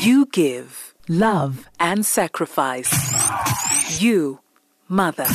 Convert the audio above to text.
You give Love. and sacrifice. You, mother.